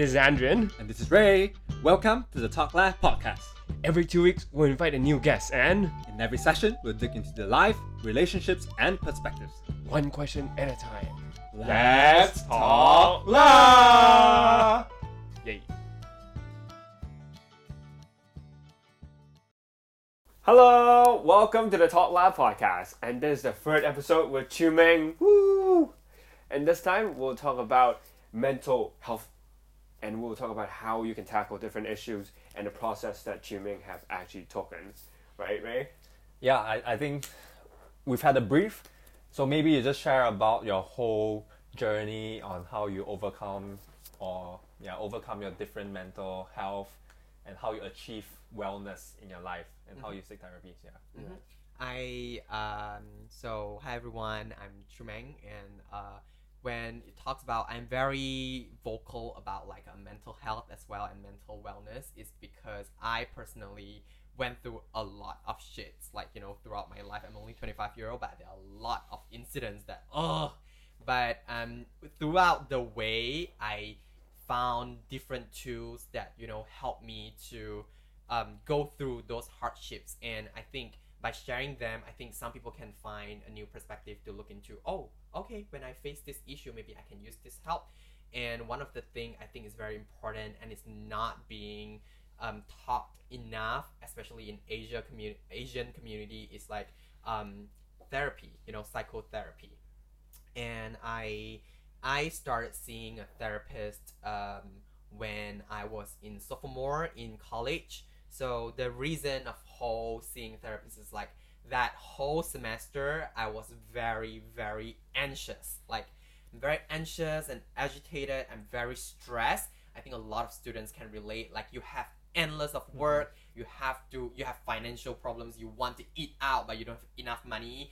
This is Andrian. And this is Ray. Welcome to the Talk Lab podcast. Every two weeks, we'll invite a new guest and In every session, we'll dig into their life, relationships, and perspectives. one question at a time. Let's talk la. Yay. Hello, welcome to the Talk Lab podcast, and this is the third episode with Chu Meng. Woo! And this time we'll talk about mental health, and we'll talk about how you can tackle different issues and the process that Chu Meng have actually taken. Right, Ray? Yeah, I, I think we've had a brief, so maybe you just share about your whole journey on how you overcome or yeah overcome your different mental health and how you achieve wellness in your life and how you seek therapies. Yeah. I um so hi everyone, I'm Chumeng and uh when it talks about I'm very vocal about like uh, mental health as well and mental wellness is because I personally went through a lot of shits like you know throughout my life. I'm only 25 year old but there are a lot of incidents that oh but um throughout the way I found different tools that you know help me to um, go through those hardships. And i think by sharing them i think some people can find a new perspective to look into oh okay when i face this issue maybe i can use this help and one of the thing i think is very important and it's not being um, taught enough especially in asia community asian community is like um, therapy you know psychotherapy and I I started seeing a therapist um, when I was in sophomore in college. So the reason of whole seeing therapists is like that whole semester I was very very anxious. Like I'm very anxious and agitated. I'm very stressed. I think a lot of students can relate. Like you have endless of work. You have to you have financial problems. You want to eat out, but you don't have enough money.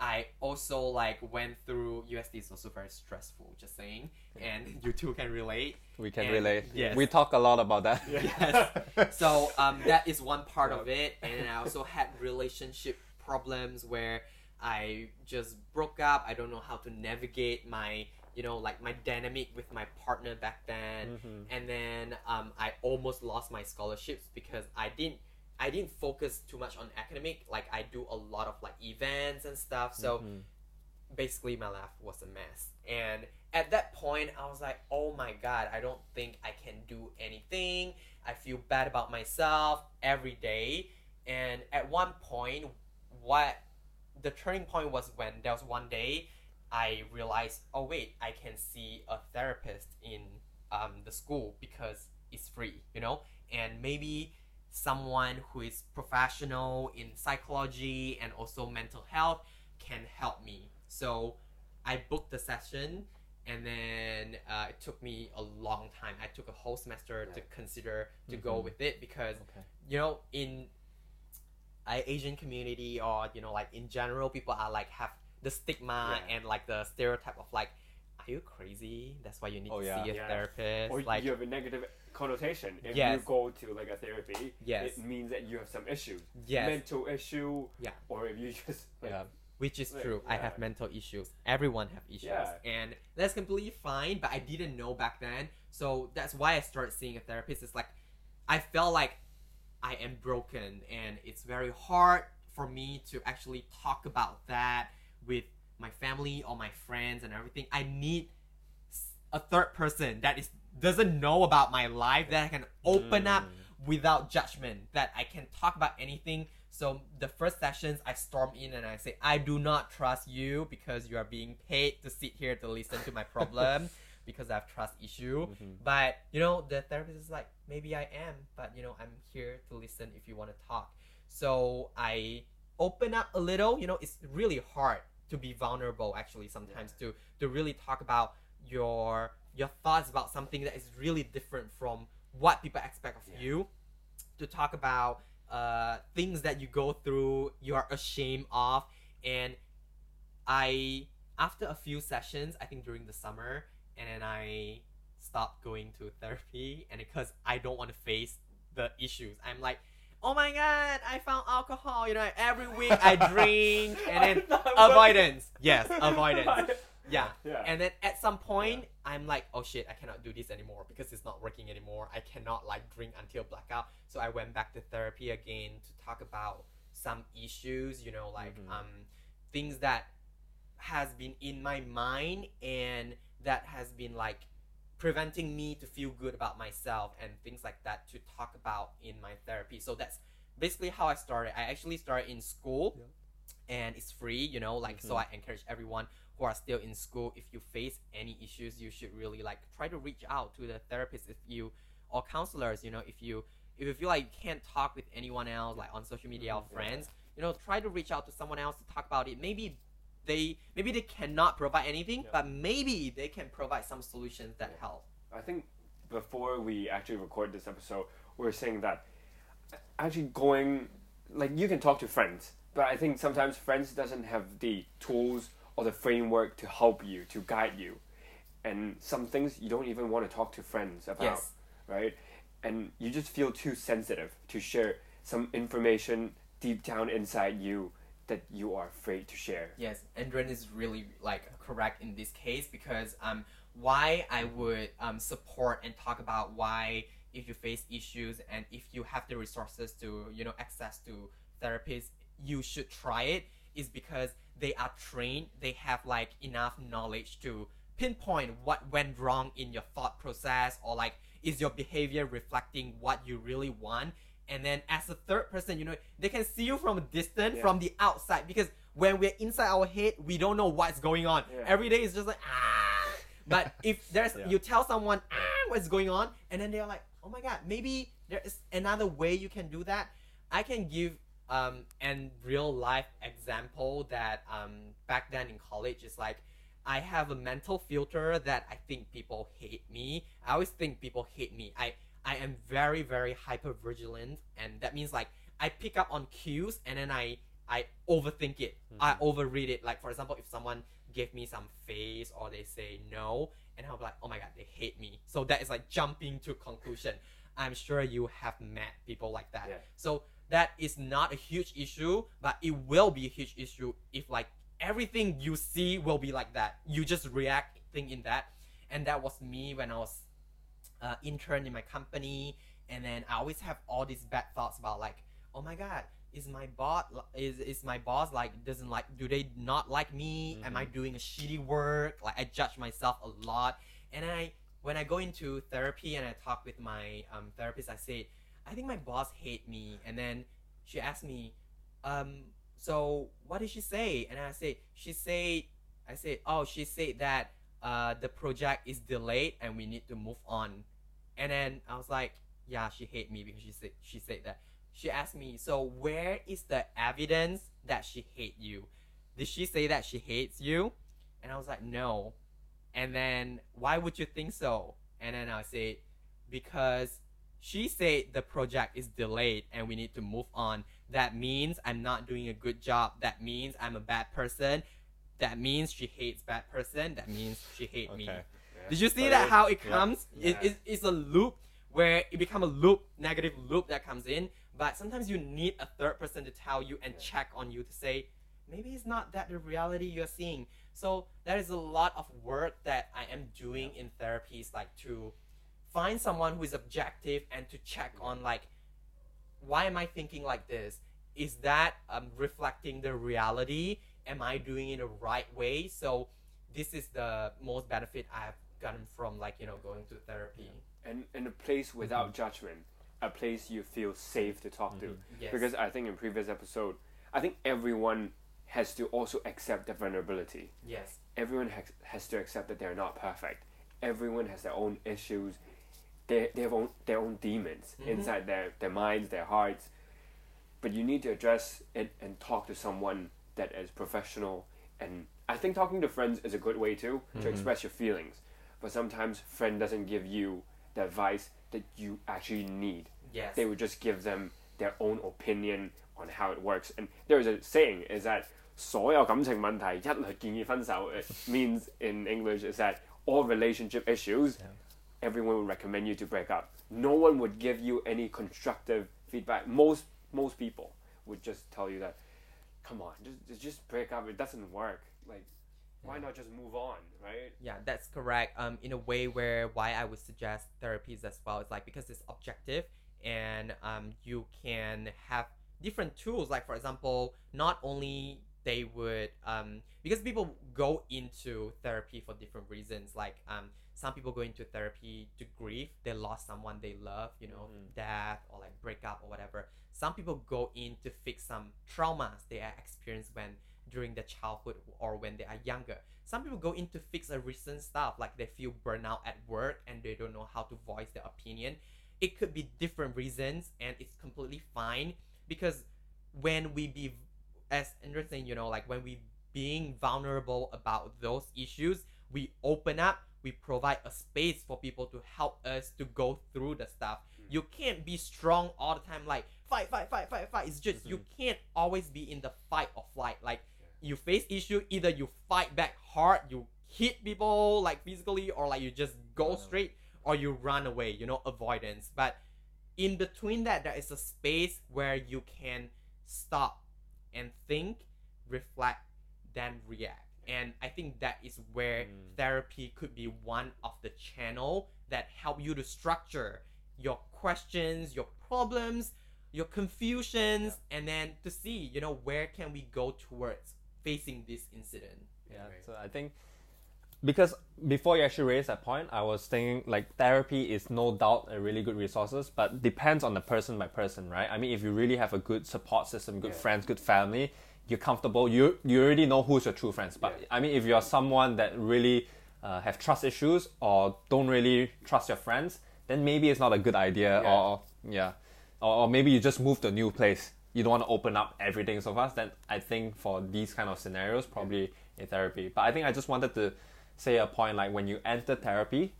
I also like went through UST is also very stressful, just saying, and you two can relate. We can And- relate. yes. We talk a lot about that. Yes. So um, that is one part of it, and I also had relationship problems where I just broke up. I don't know how to navigate my you know like my dynamic with my partner back then, Mhm. and then um, I almost lost my scholarships because I didn't I didn't focus too much on academic. Like I do a lot of like events and stuff. So Mhm. basically my life was a mess and at that point i was like oh my god i don't think i can do anything i feel bad about myself every day and at one point what the turning point was when there was one day i realized oh wait i can see a therapist in um, the school because it's free you know and maybe someone who is professional in psychology and also mental health can help me. So I booked the session and then uh, it took me a long time. I took a whole semester to consider to go Mhm. with it because Okay. you know in Asian community or you know like in general people are like have the stigma Yeah. and like the stereotype of like are you crazy? That's why you need Oh, to yeah. see a Yeah. therapist. Or like you have a negative connotation. If Yes. you go to like a therapy, Yes. it means that you have some issues. yes, Mental issue. Yeah. Or if you just like, Yeah. which is Like, true. I have mental issues. Everyone have issues, Yeah. and that's completely fine. But I didn't know back then, so that's why I started seeing a therapist. It's like I felt like I am broken, and it's very hard for me to actually talk about that with my family or my friends and everything. I need a third person that is doesn't know about my life that I can open up mm. without judgment that I can talk about anything. So the first sessions I storm in and I say I do not trust you because you are being paid to sit here to listen to my problem because I have trust issue. Mhm. But you know the therapist is like maybe I am, but you know I'm here to listen if you want to talk. So I open up a little. You know it's really hard to be vulnerable actually sometimes to to really talk about your your thoughts about something that is really different from what people expect of Yeah. you to talk about uh, things that you go through you are ashamed of and i after a few sessions i think during the summer and then i stopped going to therapy and because i don't want to face the issues i'm like oh my god i found alcohol you know every week i drink and then avoidance yes avoidance yeah. Yeah. And then at some point, I'm like, oh shit, I cannot do this anymore because it's not working anymore. I cannot like drink until blackout. So I went back to therapy again to talk about some issues, you know, like Mhm. um things that has been in my mind and that has been like preventing me to feel good about myself and things like that to talk about in my therapy. So that's basically how I started. I actually started in school and it's free, you know, like so mm-hmm. I encourage everyone who are still in school if you face any issues you should really like try to reach out to the therapist if you or counselors, you know, if you if you feel like you can't talk with anyone else like on social media or mm-hmm. friends, you know, try to reach out to someone else to talk about it. Maybe they maybe they cannot provide anything, Yeah. but maybe they can provide some solutions that help. I think before we actually record this episode, we are saying that uh, actually going like you can talk to friends, but I think sometimes friends doesn't have the tools or the framework to help you to guide you, and some things you don't even want to talk to friends about, Yes. right? And you just feel too sensitive to share some information deep down inside you that you are afraid to share. Yes, Andrian is really like correct in this case because um why I would um support and talk about why if you face issues and if you have the resources to you know access to therapists you should try it is because they are trained they have like enough knowledge to pinpoint what went wrong in your thought process or like is your behavior reflecting what you really want and then as a third person you know they can see you from a distance Yeah. from the outside because when we're inside our head we don't know what's going on Yeah. every day is just like ah but if there's Yeah. you tell someone ah what's going on and then they're like oh my god maybe there is another way you can do that i can give um an real life example that um back then in college is like I have a mental filter that I think people hate me. I always think people hate me. I I am very very hyper vigilant, and that means like I pick up on cues and then I I overthink it. I mm-hmm. overread it. Like for example, if someone gave me some face or they say no, and I'm like, oh my god, they hate me. So that is like jumping to conclusion. I'm sure you have met people like that. Yeah. So that is not a huge issue, but it will be a huge issue if like everything you see will be like that. You just react reacting in that, and that was me when I was uh, intern in my company, and then I always have all these bad thoughts about like, oh my god, is my boss is is my boss like doesn't like do they not like me? Am I doing a shitty work? Like I judge myself a lot, and I when I go into therapy and I talk with my um, therapist, I say, I think my boss hate me, and then she asked me, um, so what did she say? And I say, she said, I said, oh, she said that uh, the project is delayed and we need to move on. And then I was like, yeah, she hate me because she said she said that. She asked me, so where is the evidence that she hate you? Did she say that she hates you? And I was like, no. And then why would you think so? And then I said, because she said the project is delayed and we need to move on. That means I'm not doing a good job. That means I'm a bad person. That means she hates bad person. That means she hate me. Okay. Did you see So that it- how it comes? Yeah. it, it's a loop where it become a loop, negative loop that comes in. But sometimes you need a third person to tell you and check on you to say, maybe it's not that the reality you're seeing. So that is a lot of work that I am doing in therapies, like to find someone who is objective and to check on like, why am I thinking like this? Is that um, reflecting the reality? Am I doing it the right way? So this is the most benefit I've gotten from like you know going to therapy. and in a place without judgment, a place you feel safe to talk to. Yes. Because I think in previous episode, I think everyone has to also accept their vulnerability. yes, Everyone has, has to accept that they're not perfect. Everyone has their own issues. They, they have own, their own demons Mhm. inside their, their minds, their hearts. But you need to address it and talk to someone that is professional. And I think talking to friends is a good way too to express your feelings. But sometimes friend doesn't give you the advice that you actually need. yes, They would just give them their own opinion on how it works. And there is a saying is that 所有感情问题一律建议分手. It means in English is that all relationship issues, everyone would recommend you to break up. No one would give you any constructive feedback. Most most people would just tell you that, come on, just just break up. It doesn't work. Like why not just move on, right? Yeah, that's correct. Um, in a way where why I would suggest therapies as well is like because it's objective and um, you can have different tools. Like for example, not only they would um, because people go into therapy for different reasons. Like um, some people go into therapy to grieve they lost someone they love, you know, Mhm. death or like breakup or whatever. Some people go in to fix some traumas they are experienced when during their childhood or when they are younger. Some people go in to fix a recent stuff, like they feel burnout at work and they don't know how to voice their opinion. It could be different reasons and it's completely fine because when we be as interesting, you know, like when we being vulnerable about those issues, we open up, we provide a space for people to help us to go through the stuff. Mm. You can't be strong all the time, like fight, fight, fight, fight, fight. It's just you mm-hmm. can't always be in the fight or flight. Like you face issue, either you fight back hard, you hit people like physically, or like you just go Run away. straight, or you run away. You know, avoidance. But in between that, there is a space where you can stop and think, reflect, then react. And I think that is where Mm. therapy could be one of the channel that help you to structure your questions, your problems, your confusions, and then to see, you know, where can we go towards facing this incident. Yeah, Right. so I think because before you actually raised that point, I was thinking like therapy is no doubt a really good resources, but depends on the person by person, right? I mean, if you really have a good support system, good Yeah. friends, good family, you're comfortable. You you already know who's your true friends. But Yeah. I mean, if you're someone that really uh, have trust issues or don't really trust your friends, then maybe it's not a good idea. Yeah. Or yeah, or, or maybe you just moved to a new place. You don't want to open up everything so fast. Then I think for these kind of scenarios, probably in therapy. But I think I just wanted to say a point like when you enter therapy,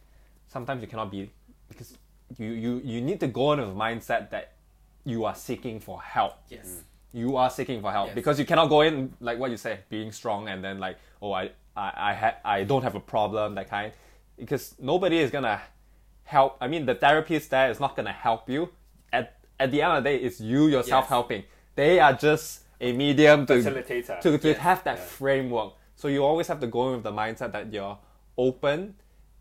sometimes you cannot be because you you, you need to go in with a mindset that you are seeking for help Yes. You are seeking for help Yes. because you cannot go in like what you say being strong and then like oh i i i, ha- I don't have a problem that kind because nobody is gonna help i mean the therapist there is not gonna help you at at the end of the day it's you yourself Yes. helping they are just a medium to Facilitator. to, to Yes. have that Yeah. framework so you always have to go in with the mindset that you're open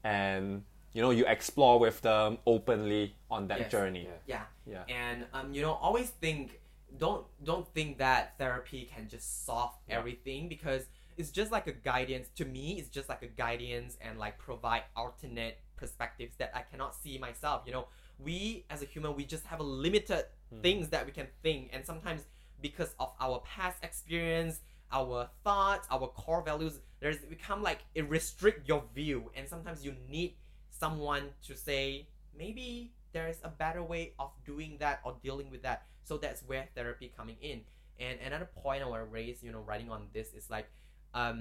and you know you explore with them openly on that Yes. journey Yeah. Yeah. Yeah. And um, you know, always think don't don't think that therapy can just solve Yeah. everything because it's just like a guidance to me it's just like a guidance and like provide alternate perspectives that I cannot see myself. You know, we as a human we just have a limited hmm. things that we can think and sometimes because of our past experience our thoughts our core values there's become like it restrict your view and sometimes you need someone to say maybe there's a better way of doing that or dealing with that so that's where therapy coming in and another point i want to raise you know writing on this is like um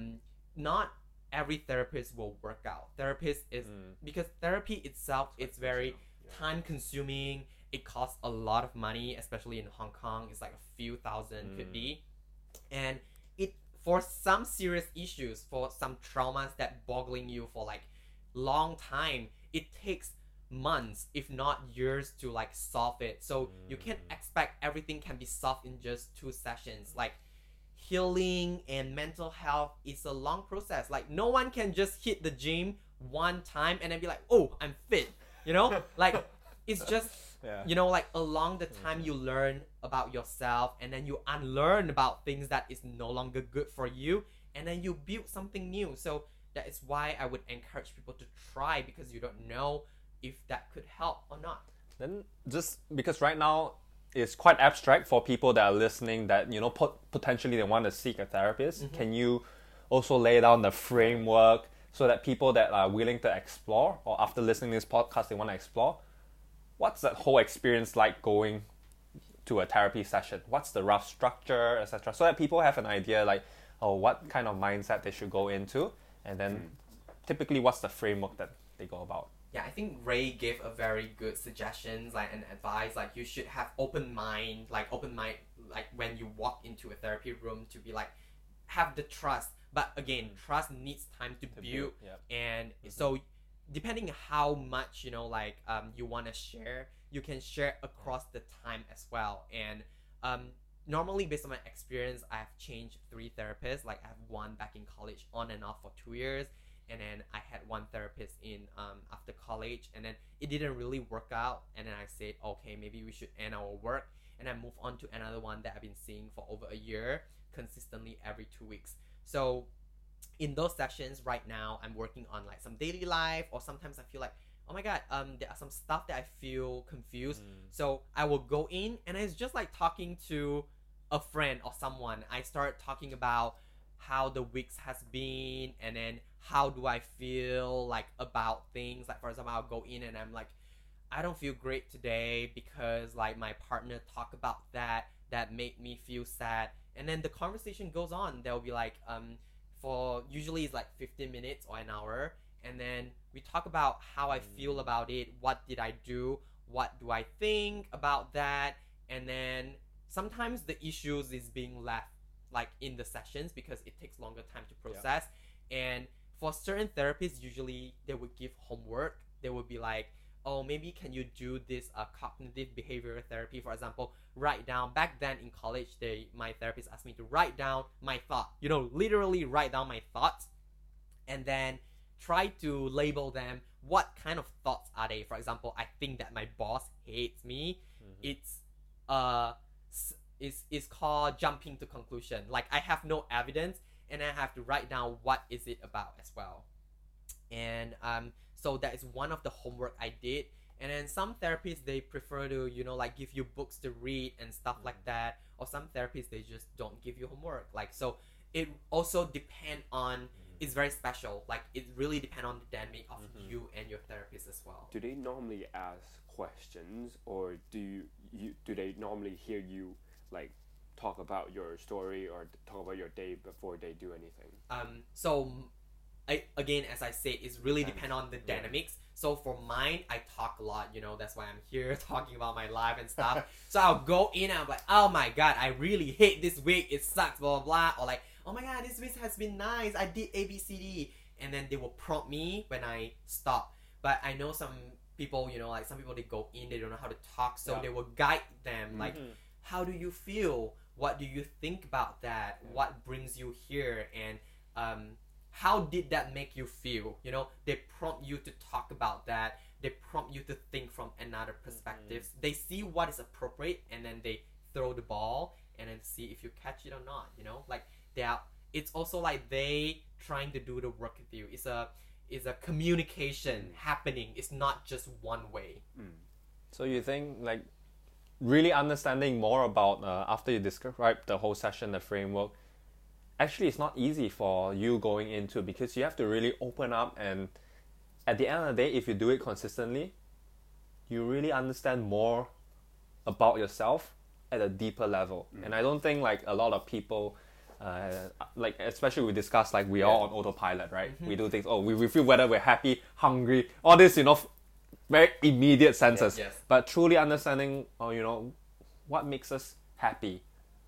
not every therapist will work out therapist is Mm. because therapy itself it's very Yeah. time consuming it costs a lot of money especially in hong kong it's like a few thousand could Mm. be and it for some serious issues for some traumas that boggling you for like long time it takes months if not years to like solve it. So you can't Mm. expect everything can be solved in just two sessions. Like healing and mental health is a long process. Like no one can just hit the gym one time and then be like oh i'm fit you know? Like it's just yeah. you know like along the time you learn about yourself and then you unlearn about things that is no longer good for you and then you build something new. So that is why i would encourage people to try because you don't know if that could help or not Then just because right now it's quite abstract for people that are listening that you know pot- potentially they want to seek a therapist. Mm-hmm. Can you also lay down the framework so that people that are willing to explore or after listening to this podcast they want to explore what's that whole experience like going to a therapy session? What's the rough structure, etc. So that people have an idea like oh what kind of mindset they should go into and then mm. typically what's the framework that they go about. Yeah i think ray gave a very good suggestions like and advice like you should have open mind like open mind like when you walk into a therapy room to be like have the trust. But again trust needs time to, To build build, yep. and so depending how much you know like um, you want to share you can share across the time as well. And um, normally based on my experience, I have changed three therapists. Like I have one back in college on and off for two years, and then I had one therapist in um, after college, and then it didn't really work out. And then I said, okay, maybe we should end our work, and I move on to another one that I've been seeing for over a year, consistently every two weeks. So in those sessions right now, I'm working on like some daily life, or sometimes I feel like oh my god, um, there are some stuff that I feel confused. So I will go in and it's just like talking to a friend or someone. I start talking about how the weeks has been and then how do I feel like about things. Like for example, I'll go in and I'm like, I don't feel great today because like my partner talked about that that made me feel sad. And then the conversation goes on. There'll be like um for usually it's like 15 minutes or an hour and then we talk about how I feel about it, what did I do, what do I think about that, and then sometimes the issues is being left like in the sessions because it takes longer time to process. And for certain therapists, usually they would give homework. They would be like, oh, maybe can you do this uh, cognitive behavioral therapy, for example, write down. Back then in college, they my therapist asked me to write down my thought. You know, literally write down my thoughts, and then try to label them. What kind of thoughts are they? For example, I think that my boss hates me. It's uh, s- it's it's called jumping to conclusion. Like I have no evidence, and I have to write down what is it about as well. And um, so that is one of the homework I did. And then some therapists they prefer to you know like give you books to read and stuff like mm. that. Or some therapists they just don't give you homework. Like so, it also depend on. Mm. It's very special. Like it really depend on the dynamic of mm-hmm. you and your therapist as well. Do they normally ask questions, or do you, you do they normally hear you like talk about your story or talk about your day before they do anything? um so I, again as i said it's really depend on the dynamics. So for mine i talk a lot you know that's why i'm here talking about my life and stuff. So i'll go in and i'm like oh my god i really hate this week. It sucks blah blah blah. Or like oh my god this week has been nice. I did a b c d. And then they will prompt me when i stop. But i know some people you know like some people they go in they don't know how to talk. So Yeah. they will guide them like how do you feel what do you think about that? What brings you here? And um, how did that make you feel? You know they prompt you to talk about that. They prompt you to think from another perspectives mm-hmm. they see what is appropriate and then they throw the ball and then see if you catch it or not you know? Like they are it's also like they trying to do the work with you. It's a it's a communication mm. happening. It's not just one way. Mm. So you think like really understanding more about uh, after you describe the whole session, the framework. Actually, it's not easy for you going into because you have to really open up and at the end of the day, if you do it consistently, you really understand more about yourself at a deeper level. And I don't think like a lot of people. Uh, like especially we discuss like we are on autopilot right we do things oh we, we feel whether we're happy hungry all this you know very immediate senses. yes. but truly understanding oh you know what makes us happy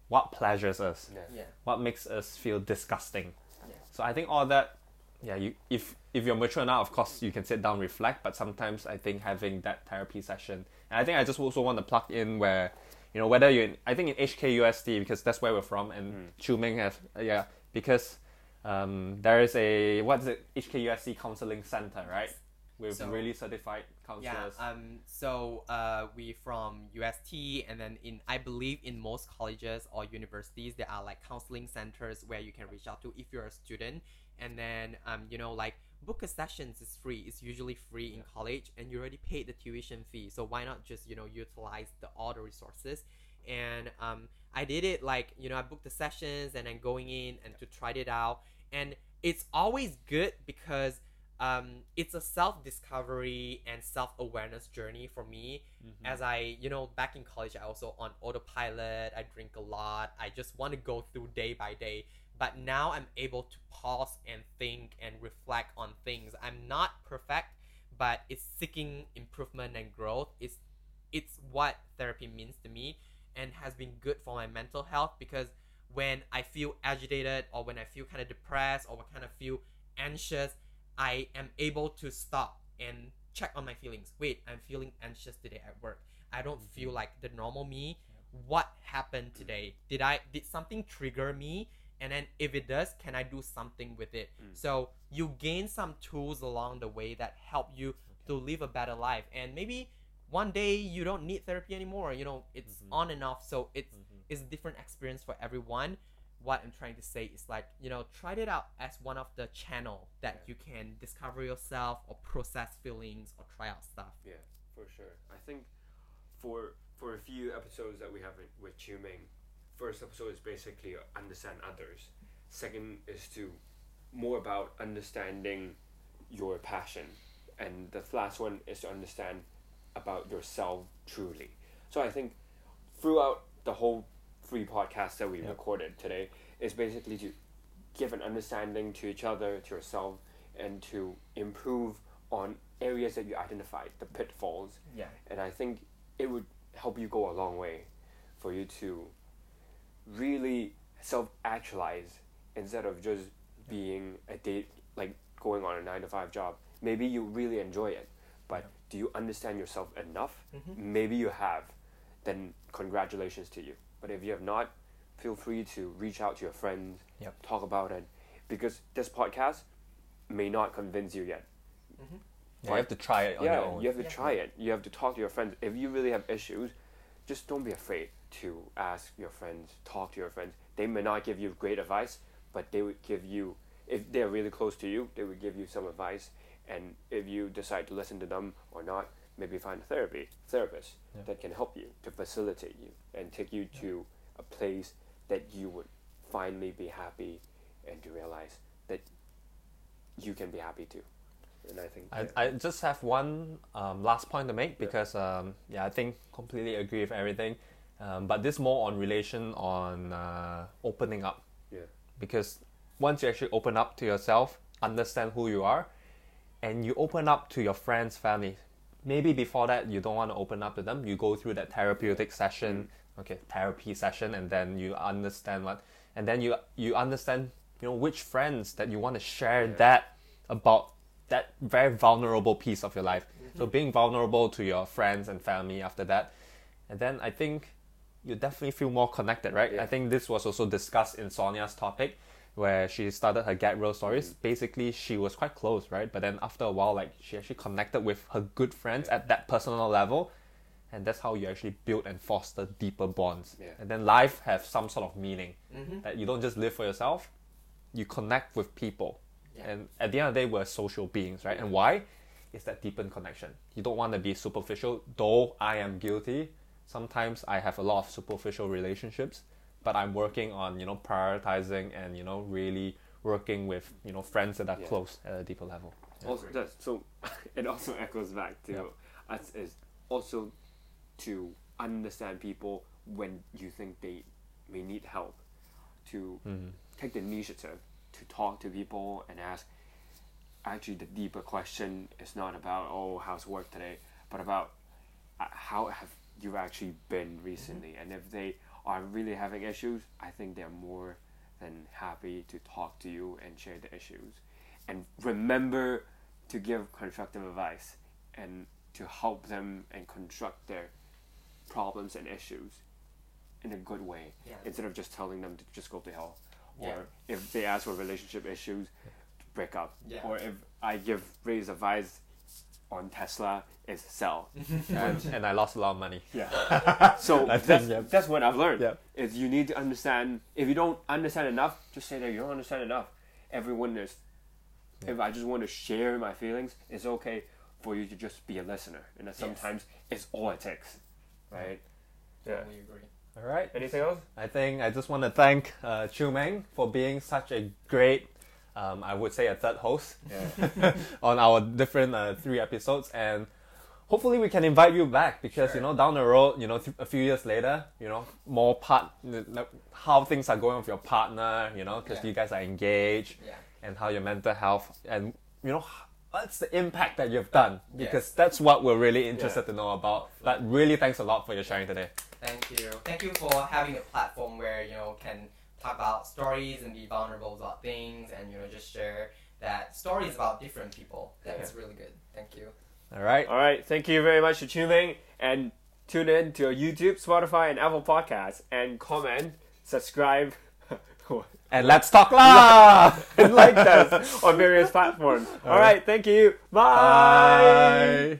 what pleasures us yeah. what makes us feel disgusting. Yeah. so i think all that yeah you if if you're mature enough of course you can sit down reflect but sometimes i think having that therapy session and i think i just also want to plug in where you know whether you're in, i think in HKUST because that's where we're from and Chu Ming has uh, yeah because um, there is a what's it? HKUST counseling center right with So- really certified counselors. Yeah. Um. So, uh, we from UST, and then in I believe in most colleges or universities there are like counseling centers where you can reach out to if you're a student, and then um, you know, like book a sessions is free. It's usually free in college, and you already paid the tuition fee. So why not just you know utilize the all the resources? And um, I did it like you know I booked the sessions and then going in and to try it out, and it's always good because um, it's a self discovery and self awareness journey for me. As I, you know, back in college, I also on autopilot. I drink a lot. I just want to go through day by day. But now I'm able to pause and think and reflect on things. I'm not perfect, but it's seeking improvement and growth. It's it's what therapy means to me and has been good for my mental health because when I feel agitated or when I feel kind of depressed or kind of feel anxious, I am able to stop and check on my feelings. Wait, I'm feeling anxious today at work. I don't mm-hmm. feel like the normal me. what happened today? Did I did something trigger me? And then if it does, can I do something with it? Mm. So you gain some tools along the way that help you to live a better life. And maybe one day you don't need therapy anymore. You know, it's mm-hmm. on and off. So it's mm-hmm. it's a different experience for everyone. What I'm trying to say is like, you know, try it out as one of the channel that you can discover yourself or process feelings or try out stuff. Yeah, for sure. I think for for a few episodes that we have with- with Chu Ming, first episode is basically understand others. Second is to more about understanding your passion, and the last one is to understand about yourself truly. So I think throughout the whole three podcasts that we recorded today is basically to give an understanding to each other, to yourself, and to improve on areas that you identified, the pitfalls. Yeah. And I think it would help you go a long way for you to really self actualize instead of just being a date like going on a nine to five job. Maybe you really enjoy it, but do you understand yourself enough? Mm-hmm. Maybe you have. Then congratulations to you. But if you have not, feel free to reach out to your friends, Yep. talk about it, because this podcast may not convince you yet. Mm-hmm. Yeah, you have to try it on yeah, your own. you have to try it. You have to talk to your friends. If you really have issues, just don't be afraid to ask your friends, talk to your friends. They may not give you great advice, but they would give you, if they're really close to you, they would give you some advice. And if you decide to listen to them or not, maybe find a therapy therapist Yeah. that can help you to facilitate you and take you to a place that you would finally be happy and to realize that you can be happy too. And I think I, that- I just have one um, last point to make because um, yeah I think completely agree with everything, um, but this more on relation on uh, opening up yeah. because once you actually open up to yourself, understand who you are, and you open up to your friends, family. Maybe before that you don't want to open up to them. You go through that therapeutic session, okay, therapy session, and then you understand what, and then you you understand you know which friends that you want to share that about that very vulnerable piece of your life. So mm-hmm. being vulnerable to your friends and family after that, and then I think you definitely feel more connected, right? Yeah. I think this was also discussed in Sonia's topic, where she started her Get Real stories. Mm-hmm. Basically, she was quite close, right? But then after a while, like she actually connected with her good friends at that personal level, and that's how you actually build and foster deeper bonds. Yeah. And then life have some sort of meaning mm-hmm. that you don't just live for yourself, you connect with people. Yeah. And at the end of the day, we're social beings, right? And why? It's that deepened connection. You don't want to be superficial, though I am guilty. Sometimes I have a lot of superficial relationships, but I'm working on, you know, prioritizing and, you know, really working with, you know, friends that are close at a deeper level. also so it also echoes back to Yeah. us is also to understand people when you think they may need help to Mm-hmm. take the initiative to talk to people and ask. Actually the deeper question is not about oh how's work today? but about uh, how have you actually been recently? And if they are really having issues i think they're more than happy to talk to you and share the issues. And remember to give constructive advice and to help them and construct their problems and issues in a good way Yeah. instead of just telling them to just go to hell Yeah. or if they ask for relationship issues break up Yeah. or if i give raise advice on tesla is sell and, and I lost a lot of money. yeah so I think, that's, yeah. that's what i've learned Yeah. is you need to understand if you don't understand enough just say that you don't understand enough everyone is if i just want to share my feelings it's okay for you to just be a listener and that sometimes it's all it takes right yeah Totally agree. All right. anything else I think I just want to thank uh, Chu Meng for being such a great, um, I would say, a third host yeah on our different uh, three episodes, and hopefully we can invite you back because you know down the road, you know, th- a few years later, you know, more part how things are going with your partner, you know, because Yeah. you guys are engaged, Yeah. and how your mental health, and you know. What's the impact that you've done? Because Yes. that's what we're really interested Yeah. to know about. But really, thanks a lot for your sharing today. Thank you. Thank you for having a platform where you know can talk about stories and be vulnerable about things and you know just share that stories about different people. That's really good. Thank you. All right. all right thank you very much for tuning and tune in to YouTube, Spotify, and Apple Podcasts, and comment, subscribe, And let's talk lah. and like us on various platforms. All right, thank you. Bye. Bye.